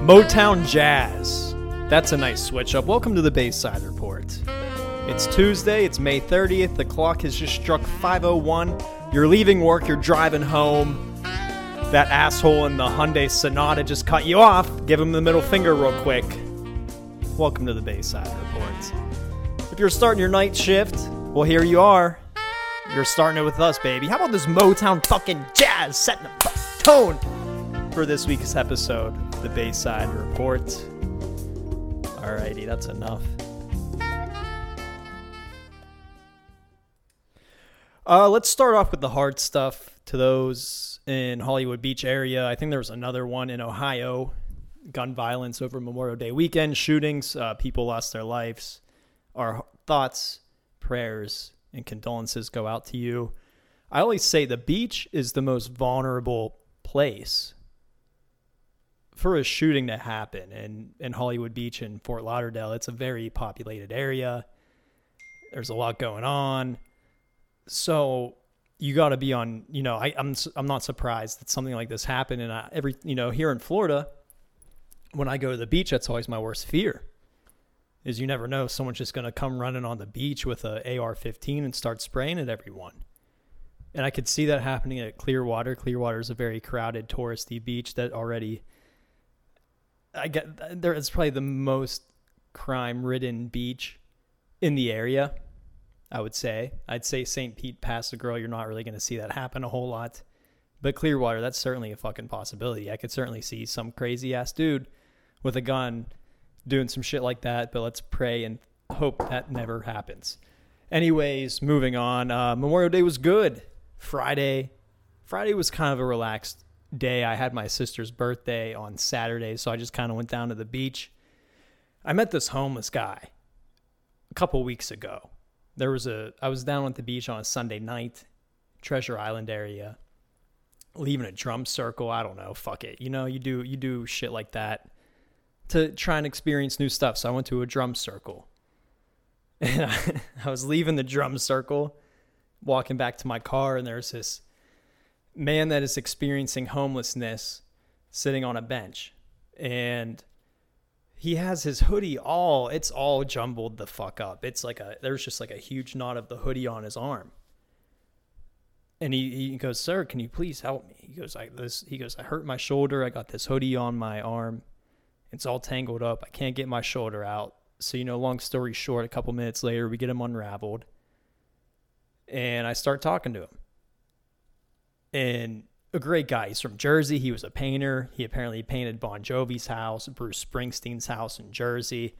Motown Jazz. That's a nice switch up. Welcome to the Bayside Report. It's Tuesday, it's May 30th. The clock has just struck 5:01. You're leaving work, you're driving home. That asshole in the Hyundai Sonata just cut you off. Give him the middle finger real quick. Welcome to the Bayside Report. If you're starting your night shift, well here you are. You're starting it with us, baby. How about this Motown fucking jazz setting the tone for this week's episode the Bayside Report? Alrighty, that's enough. Uh, let's start off with the hard stuff to those in Hollywood Beach area. I think there was another one in Ohio. Gun violence over Memorial Day weekend, shootings, uh, people lost their lives. Our thoughts, prayers, and condolences go out to you. I always say the beach is the most vulnerable place for a shooting to happen. And in Hollywood Beach and Fort Lauderdale, it's a very populated area. There's a lot going on. So you got to be on, you know, I, I'm, I'm not surprised that something like this happened. And I, every, you know, here in Florida, when I go to the beach, that's always my worst fear is you never know someone's just going to come running on the beach with a AR-15 and start spraying at everyone. And I could see that happening at Clearwater. Clearwater is a very crowded touristy beach that already I get there is probably the most crime-ridden beach in the area. I would say. I'd say St. Pete Pass-a-Grille, you're not really going to see that happen a whole lot. But Clearwater, that's certainly a fucking possibility. I could certainly see some crazy ass dude with a gun doing some shit like that, but let's pray and hope that never happens. Anyways, moving on. Uh, Memorial Day was good. Friday, Friday was kind of a relaxed day. I had my sister's birthday on Saturday, so I just kind of went down to the beach. I met this homeless guy a couple weeks ago. There was a I was down at the beach on a Sunday night, Treasure Island area, leaving a drum circle. I don't know, fuck it. You know, you do you do shit like that to try and experience new stuff. So I went to a drum circle. And I, I was leaving the drum circle, walking back to my car, and there's this man that is experiencing homelessness sitting on a bench. And he has his hoodie all it's all jumbled the fuck up. It's like a there's just like a huge knot of the hoodie on his arm. And he, he goes, Sir, can you please help me? He goes, I this he goes, I hurt my shoulder, I got this hoodie on my arm it's all tangled up. I can't get my shoulder out. So, you know, long story short, a couple minutes later, we get him unraveled. And I start talking to him. And a great guy. He's from Jersey. He was a painter. He apparently painted Bon Jovi's house, Bruce Springsteen's house in Jersey.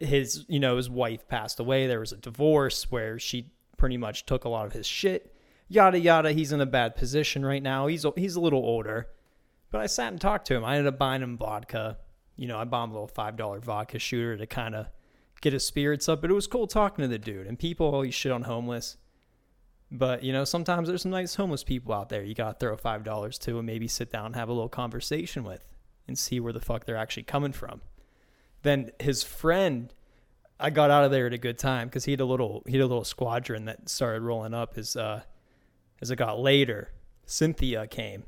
His, you know, his wife passed away. There was a divorce where she pretty much took a lot of his shit. Yada yada. He's in a bad position right now. He's he's a little older. But I sat and talked to him. I ended up buying him vodka you know, I bought him a little five dollar vodka shooter to kind of get his spirits up. But it was cool talking to the dude. And people always shit on homeless. But you know, sometimes there's some nice homeless people out there. You gotta throw five dollars to and maybe sit down and have a little conversation with and see where the fuck they're actually coming from. Then his friend, I got out of there at a good time because he had a little he had a little squadron that started rolling up as uh as it got later. Cynthia came.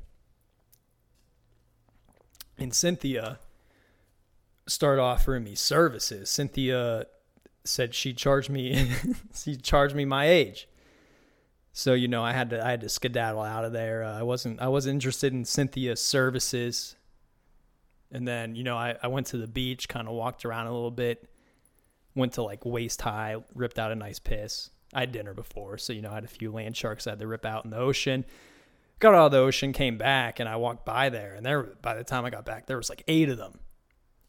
And Cynthia started offering me services. Cynthia said she charged me she charged me my age. So you know, I had to I had to skedaddle out of there. Uh, I wasn't I wasn't interested in Cynthia's services. And then you know, I I went to the beach, kind of walked around a little bit, went to like waist high, ripped out a nice piss. I had dinner before, so you know, I had a few land sharks I had to rip out in the ocean. Got out of the ocean, came back, and I walked by there, and there by the time I got back, there was like eight of them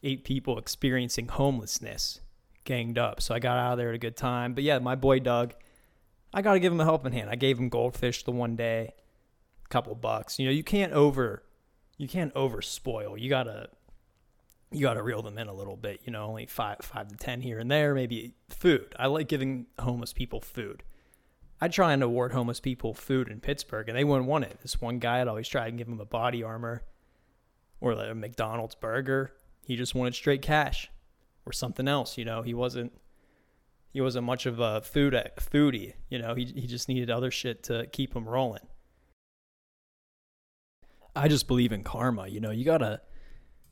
eight people experiencing homelessness ganged up. So I got out of there at a good time. But yeah, my boy Doug, I got to give him a helping hand. I gave him goldfish the one day, a couple bucks. You know, you can't over you can't over spoil. You got to you got to reel them in a little bit, you know, only 5 5 to 10 here and there, maybe food. I like giving homeless people food. I try and award homeless people food in Pittsburgh, and they wouldn't want it. This one guy, I'd always try and give him a body armor or like a McDonald's burger. He just wanted straight cash or something else. You know, he wasn't he wasn't much of a food foodie. You know, he he just needed other shit to keep him rolling. I just believe in karma. You know, you gotta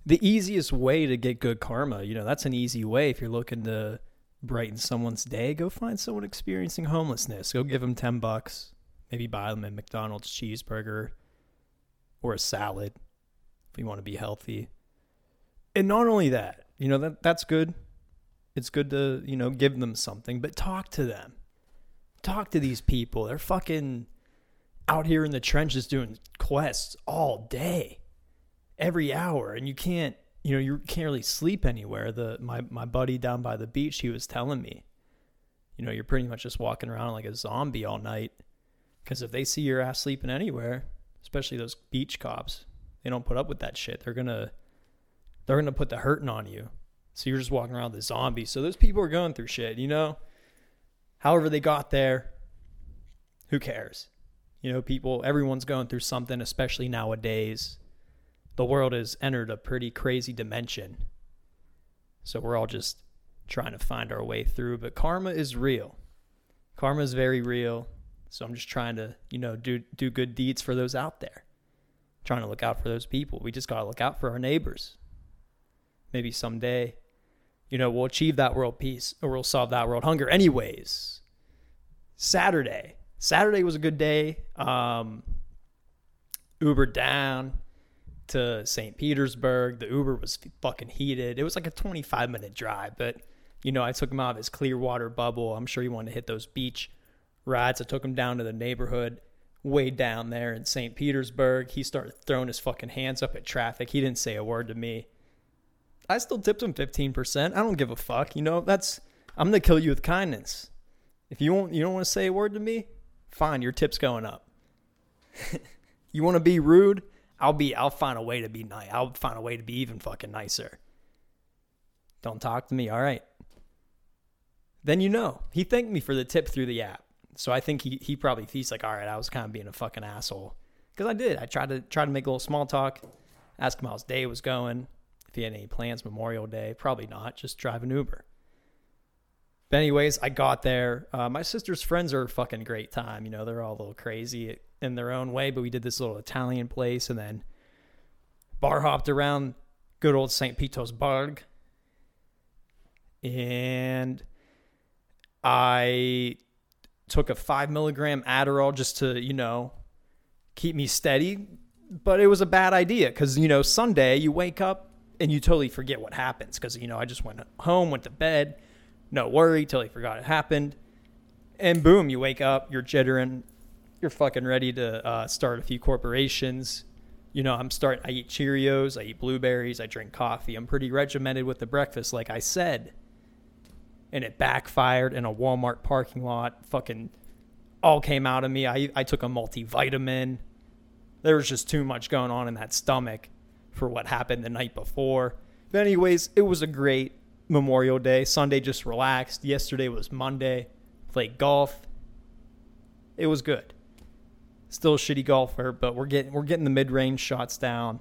the easiest way to get good karma, you know, that's an easy way if you're looking to brighten someone's day, go find someone experiencing homelessness. Go give them 10 bucks. Maybe buy them a McDonald's cheeseburger or a salad if you want to be healthy. And not only that, you know, that that's good. It's good to, you know, give them something, but talk to them. Talk to these people. They're fucking out here in the trenches doing quests all day, every hour, and you can't you know, you can't really sleep anywhere. The my my buddy down by the beach, he was telling me, you know, you're pretty much just walking around like a zombie all night. Because if they see your ass sleeping anywhere, especially those beach cops, they don't put up with that shit. They're gonna they're gonna put the hurting on you. So you're just walking around the zombie. So those people are going through shit, you know. However they got there, who cares? You know, people everyone's going through something, especially nowadays the world has entered a pretty crazy dimension. So we're all just trying to find our way through. But karma is real. Karma is very real. So I'm just trying to, you know, do do good deeds for those out there. Trying to look out for those people. We just gotta look out for our neighbors. Maybe someday, you know, we'll achieve that world peace or we'll solve that world hunger. Anyways, Saturday. Saturday was a good day. Um, Uber down to St. Petersburg. The Uber was fucking heated. It was like a 25 minute drive, but you know, I took him out of his Clearwater bubble. I'm sure he wanted to hit those beach rides. I took him down to the neighborhood way down there in St. Petersburg. He started throwing his fucking hands up at traffic. He didn't say a word to me. I still tipped him 15%. I don't give a fuck. You know, that's I'm going to kill you with kindness. If you won't you don't want to say a word to me, fine, your tip's going up. you want to be rude? I'll be I'll find a way to be nice. I'll find a way to be even fucking nicer. Don't talk to me. All right. Then you know. He thanked me for the tip through the app. So I think he he probably he's like, all right, I was kind of being a fucking asshole. Because I did. I tried to try to make a little small talk, ask him how his day was going, if he had any plans Memorial Day. Probably not. Just drive an Uber. But anyways, I got there. Uh, my sister's friends are fucking great time. You know, they're all a little crazy in their own way, but we did this little Italian place and then bar hopped around good old St. Petersburg. And I took a five milligram Adderall just to, you know, keep me steady. But it was a bad idea because, you know, Sunday you wake up and you totally forget what happens because, you know, I just went home, went to bed, no worry, totally forgot it happened. And boom, you wake up, you're jittering, you're fucking ready to uh, start a few corporations. You know, I'm starting. I eat Cheerios, I eat blueberries, I drink coffee. I'm pretty regimented with the breakfast, like I said. And it backfired in a Walmart parking lot. Fucking all came out of me. I I took a multivitamin. There was just too much going on in that stomach for what happened the night before. But anyways, it was a great Memorial Day. Sunday just relaxed. Yesterday was Monday. Played golf. It was good. Still a shitty golfer, but we're getting we're getting the mid range shots down.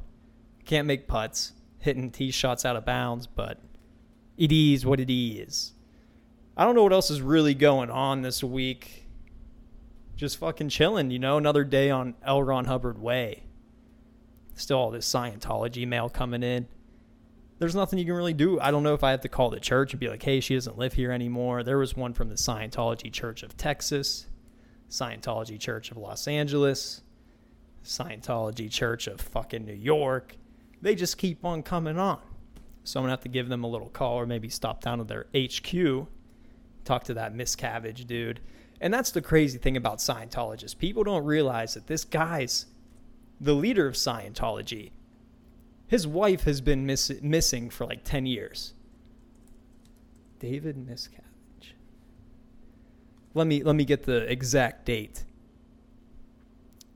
Can't make putts, hitting tee shots out of bounds, but it is what it is. I don't know what else is really going on this week. Just fucking chilling, you know. Another day on L. Ron Hubbard Way. Still all this Scientology mail coming in. There's nothing you can really do. I don't know if I have to call the church and be like, hey, she doesn't live here anymore. There was one from the Scientology Church of Texas Scientology Church of Los Angeles, Scientology Church of fucking New York. They just keep on coming on. So I'm gonna have to give them a little call or maybe stop down to their HQ, talk to that Miscavige dude. And that's the crazy thing about Scientologists. People don't realize that this guy's the leader of Scientology. His wife has been miss- missing for like 10 years. David Miscavige let me let me get the exact date.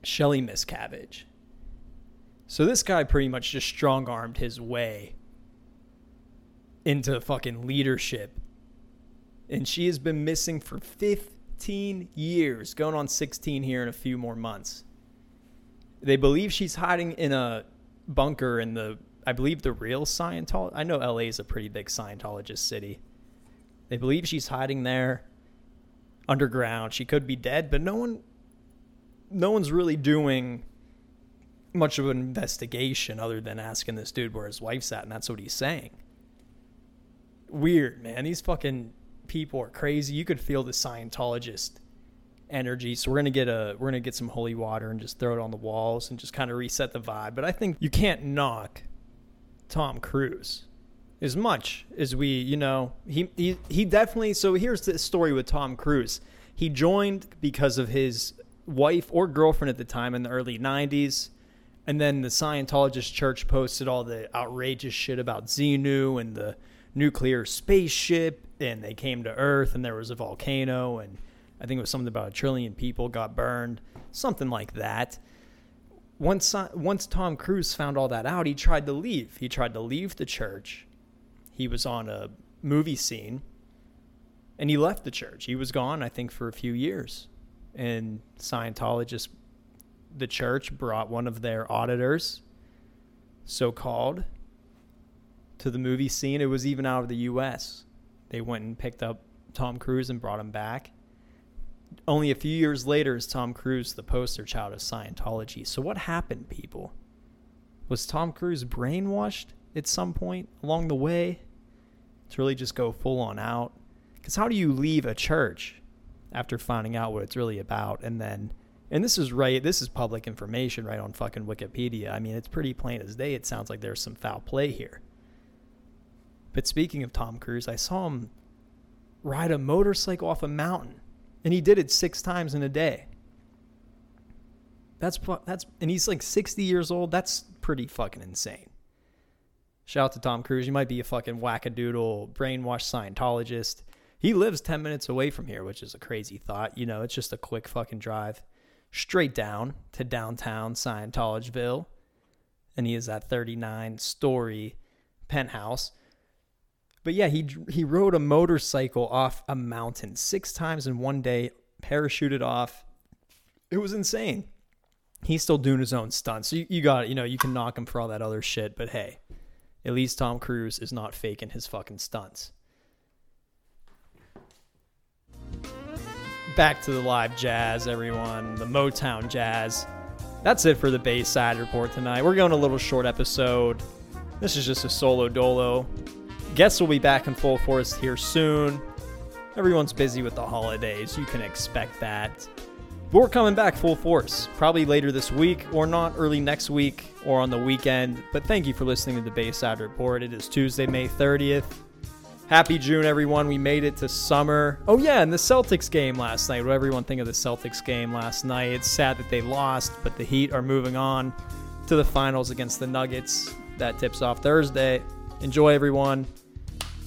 Shelly Miscavige. So this guy pretty much just strong armed his way into fucking leadership. And she has been missing for 15 years, going on 16 here in a few more months. They believe she's hiding in a bunker in the, I believe, the real Scientology. I know LA is a pretty big Scientologist city. They believe she's hiding there underground. She could be dead, but no one no one's really doing much of an investigation other than asking this dude where his wife's at, and that's what he's saying. Weird, man. These fucking people are crazy. You could feel the Scientologist energy. So we're gonna get a we're gonna get some holy water and just throw it on the walls and just kind of reset the vibe. But I think you can't knock Tom Cruise as much as we, you know, he he he definitely. So here's the story with Tom Cruise. He joined because of his wife or girlfriend at the time in the early '90s. And then the Scientologist church posted all the outrageous shit about Xenu and the nuclear spaceship, and they came to Earth, and there was a volcano, and I think it was something about a trillion people got burned, something like that. Once uh, once Tom Cruise found all that out, he tried to leave. He tried to leave the church. He was on a movie scene, and he left the church. He was gone, I think, for a few years, and Scientologists the church brought one of their auditors, so called, to the movie scene. It was even out of the U.S. They went and picked up Tom Cruise and brought him back. Only a few years later is Tom Cruise the poster child of Scientology. So, what happened, people? Was Tom Cruise brainwashed at some point along the way to really just go full on out? Because how do you leave a church after finding out what it's really about and then and this is right this is public information right on fucking wikipedia i mean it's pretty plain as day it sounds like there's some foul play here but speaking of tom cruise i saw him ride a motorcycle off a mountain and he did it six times in a day. That's that's and he's like 60 years old. That's pretty fucking insane. Shout out to tom cruise. You might be a fucking wackadoodle brainwashed scientologist. He lives 10 minutes away from here which is a crazy thought. You know it's just a quick fucking drive straight down to downtown Scientologeville. And he is at 39 story penthouse. But yeah, he he rode a motorcycle off a mountain six times in one day, parachuted off. It was insane. He's still doing his own stunts. So you, you got it. You know, you can knock him for all that other shit, but hey, at least Tom Cruise is not faking his fucking stunts. back to the live jazz, everyone. The Motown jazz. That's it for the Bayside Report tonight. We're going a little short episode. This is just a solo dolo. Guests will be back in full force here soon. Everyone's busy with the holidays. You can expect that. But we're coming back full force, probably later this week or not early next week or on the weekend. But thank you for listening to the Bayside Report. It is Tuesday, May 30th. Happy June, everyone. We made it to summer. Oh, yeah, and the Celtics game last night. What everyone think of the Celtics game last night? It's sad that they lost, but the Heat are moving on to the finals against the Nuggets. That tips off Thursday. Enjoy, everyone.